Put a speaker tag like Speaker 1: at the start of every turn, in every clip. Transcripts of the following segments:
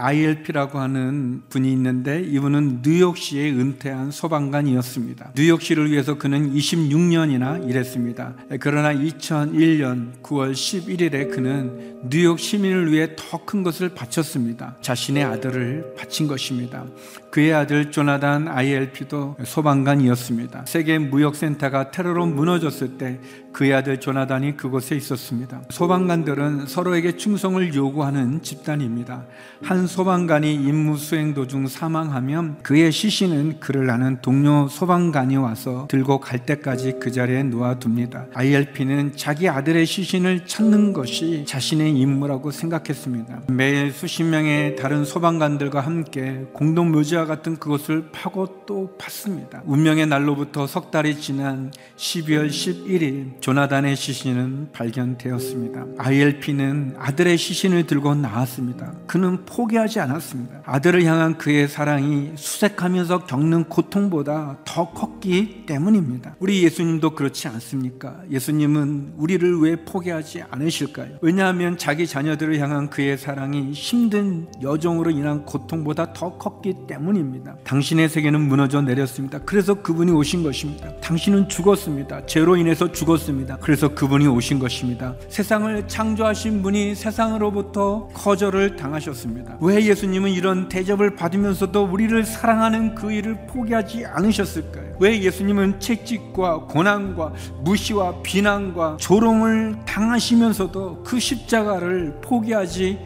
Speaker 1: ILP라고 하는 분이 있는데 이분은 뉴욕시에 은퇴한 소방관이었습니다. 뉴욕시를 위해서 그는 26년이나 일했습니다. 그러나 2001년 9월 11일에 그는 뉴욕 시민을 위해 더 큰 것을 바쳤습니다. 자신의 아들을 바친 것입니다. 그의 아들 조나단 ILP도 소방관이었습니다. 세계 무역센터가 테러로 무너졌을 때 그의 아들 조나단이 그곳에 있었습니다. 소방관들은 서로에게 충성을 요구하는 집단입니다. 한 소방관이 임무 수행 도중 사망하면 그의 시신은 그를 아는 동료 소방관이 와서 들고 갈 때까지 그 자리에 놓아둡니다. ILP는 자기 아들의 시신을 찾는 것이 자신의 임무라고 생각했습니다. 매일 수십 명의 다른 소방관들과 함께 공동 묘지와 같은 그것을 파고 또 팠습니다. 운명의 날로부터 석 달이 지난 12월 11일 조나단의 시신은 발견되었습니다. ILP는 아들의 시신을 들고 나왔습니다. 그는 포기 하지 않았습니다. 아들을 향한 그의 사랑이 수색하면서 겪는 고통보다 더 컸기 때문입니다. 우리 예수님도 그렇지 않습니까? 예수님은 우리를 왜 포기하지 않으실까요? 왜냐하면 자기 자녀들을 향한 그의 사랑이 힘든 여정으로 인한 고통보다 더 컸기 때문입니다. 당신의 세계는 무너져 내렸습니다. 그래서 그분이 오신 것입니다. 당신은 죽었습니다. 죄로 인해서 죽었습니다. 그래서 그분이 오신 것입니다. 세상을 창조하신 분이 세상으로부터 거절을 당하셨습니다. 왜 예수님은 이런 대접을 받으면서도 우리를 사랑하는 그 일을 포기하지 않으셨을까요? 왜 예수님은 채찍과 고난과 무시와 비난과 조롱을 당하시면서도 그 십자가를 포기하지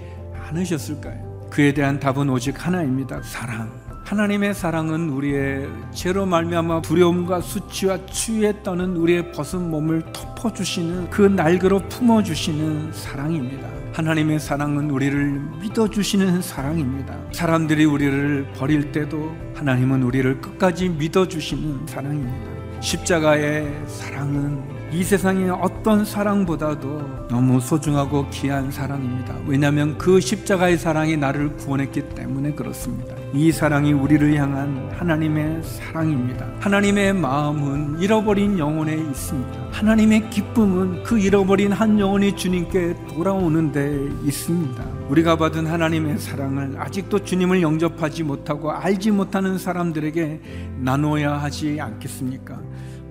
Speaker 1: 않으셨을까요? 그에 대한 답은 오직 하나입니다. 사랑. 하나님의 사랑은 우리의 죄로 말미암아 두려움과 수치와 추위에 떠는 우리의 벗은 몸을 덮어 주시는 그 날개로 품어 주시는 사랑입니다. 하나님의 사랑은 우리를 믿어 주시는 사랑입니다. 사람들이 우리를 버릴 때도 하나님은 우리를 끝까지 믿어 주시는 사랑입니다. 십자가의 사랑은 이 세상의 어떤 사랑보다도 너무 소중하고 귀한 사랑입니다. 왜냐하면 그 십자가의 사랑이 나를 구원했기 때문에 그렇습니다. 이 사랑이 우리를 향한 하나님의 사랑입니다. 하나님의 마음은 잃어버린 영혼에 있습니다. 하나님의 기쁨은 그 잃어버린 한 영혼이 주님께 돌아오는 데 있습니다. 우리가 받은 하나님의 사랑을 아직도 주님을 영접하지 못하고 알지 못하는 사람들에게 나눠야 하지 않겠습니까?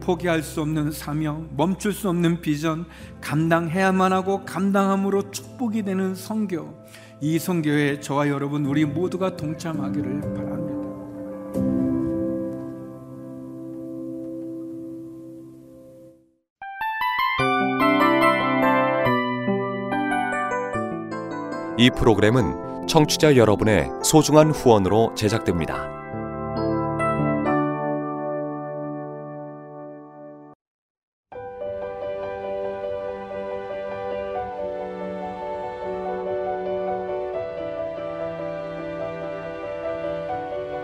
Speaker 1: 포기할 수 없는 사명, 멈출 수 없는 비전, 감당해야만 하고 감당함으로 축복이 되는 성교. 이 성교에 저와 여러분 우리 모두가 동참하기를 바랍니다.
Speaker 2: 이 프로그램은 청취자 여러분의 소중한 후원으로 제작됩니다.